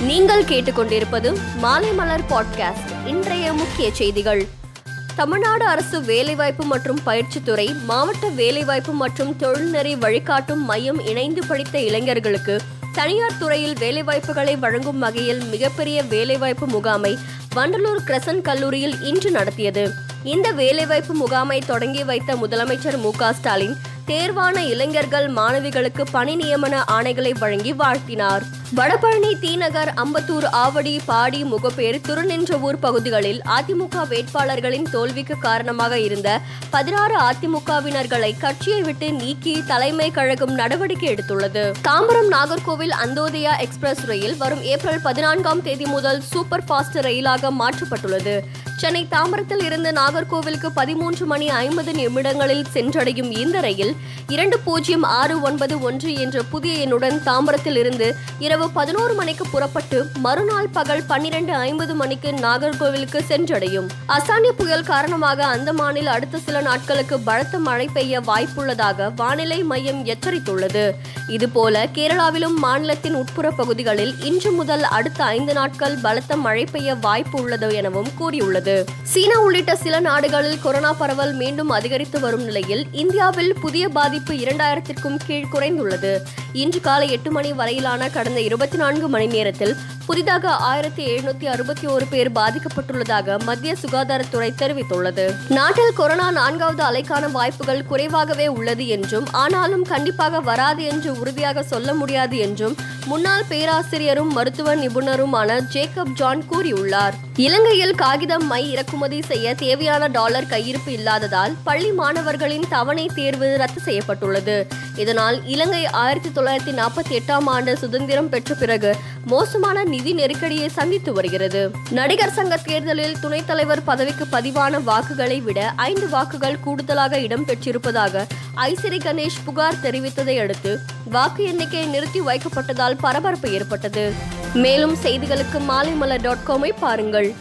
நீங்கள் கேட்டுக்கொண்டிருப்பது மாலை மலர் பாட்காஸ்ட் இன்றைய முக்கிய செய்திகள். தமிழ்நாடு அரசு வேலைவாய்ப்பு மற்றும் பயிற்சித்துறை மாவட்ட வேலைவாய்ப்பு மற்றும் தொழில்நெறி வழிகாட்டும் மையம் இணைந்து படித்த இளைஞர்களுக்கு தனியார் துறையில் வேலைவாய்ப்புகளை வழங்கும் வகையில் மிகப்பெரிய வேலைவாய்ப்பு முகாமை வண்டலூர் கிரசன் கல்லூரியில் இன்று நடத்தியது. இந்த வேலைவாய்ப்பு முகாமை தொடங்கி வைத்த முதலமைச்சர் மு ஸ்டாலின் தேர்வான இளைஞர்கள் மாணவிகளுக்கு பணி நியமன ஆணைகளை வழங்கி வாழ்த்தினார். வடபழனி தீநகர் அம்பத்தூர் ஆவடி பாடி முகப்பேர் திருநின்றவூர் பகுதிகளில் அதிமுக வேட்பாளர்களின் தோல்விக்கு காரணமாக இருந்த பதினாறு அதிமுகவினர்களை கட்சியை விட்டு நீக்கி தலைமை கழகம் நடவடிக்கை எடுத்துள்ளது. தாம்பரம் நாகர்கோவில் அந்தோதயா எக்ஸ்பிரஸ் ரயில் வரும் ஏப்ரல் பதினான்காம் தேதி முதல் சூப்பர் ஃபாஸ்ட் ரயிலாக மாற்றப்பட்டுள்ளது. சென்னை தாம்பரத்தில் இருந்து நாகர்கோவிலுக்கு பதிமூன்று மணி ஐம்பது நிமிடங்களில் சென்றடையும் இந்த ரயில் இரண்டு பூஜ்ஜியம் ஆறு ஒன்பது ஒன்று என்ற புதிய எண்ணுடன் தாம்பரத்தில் இருந்து இரவு பதினோரு மணிக்கு புறப்பட்டு மறுநாள் பகல் பன்னிரண்டு ஐம்பது மணிக்கு நாகர்கோவிலுக்கு சென்றடையும். அசானி புயல் காரணமாக அந்தமானில் அடுத்த சில நாட்களுக்கு பலத்த மழை பெய்ய வாய்ப்புள்ளதாக வானிலை மையம் எச்சரித்துள்ளது. இதுபோல கேரளாவிலும் மாநிலத்தின் உட்புற பகுதிகளில் இன்று முதல் அடுத்த ஐந்து நாட்கள் பலத்த மழை பெய்ய வாய்ப்பு உள்ளது எனவும் கூறியுள்ளது. வருகிறது சீனா உள்ளிட்ட சில நாடுகளில் கொரோனா பரவல் மீண்டும் அதிகரித்து வரும் நிலையில் இந்தியாவில் புதிய பாதிப்பு இரண்டாயிரத்திற்கும் கீழ் குறைந்துள்ளது. இன்று காலை எட்டு மணி வரையிலான கடந்த இருபத்தி நான்கு மணி நேரத்தில் புதிதாக ஆயிரத்தி எழுநூத்தி அறுபத்தி ஒரு பேர் பாதிக்கப்பட்டுள்ளதாக மத்திய சுகாதாரத்துறை தெரிவித்துள்ளது. நாட்டில் கொரோனா நான்காவது அலைக்கான வாய்ப்புகள் குறைவாகவே உள்ளது என்றும் ஆனாலும் கண்டிப்பாக வராது என்று உறுதியாக சொல்ல முடியாது என்றும் முன்னாள் பேராசிரியரும் மருத்துவ நிபுணருமான ஜேக்கப் ஜான் கூறியுள்ளார். இலங்கையில் காகிதம் மை இறக்குமதி செய்ய தேவையான டாலர் கையிருப்பு இல்லாததால் பள்ளி மாணவர்களின் தவணை தேர்வு ரத்து செய்யப்பட்டுள்ளது. இதனால் இலங்கை ஆயிரத்தி தொள்ளாயிரத்தி நாற்பத்தி எட்டாம் ஆண்டு சுதந்திரம் பெற்ற பிறகு மோசமான நிதி நெருக்கடியை சந்தித்து வருகிறது. நடிகர் சங்க தேர்தலில் துணைத் தலைவர் பதவிக்கு பதிவான வாக்குகளை விட ஐந்து வாக்குகள் கூடுதலாக இடம்பெற்றிருப்பதாக ஐசிறி கணேஷ் புகார் தெரிவித்ததை அடுத்து வாக்கு எண்ணிக்கை நிறுத்தி வைக்கப்பட்டதால் பரபரப்பு ஏற்பட்டது. மேலும் செய்திகளுக்கு மாலைமலர் டாட் காமை பாருங்கள்.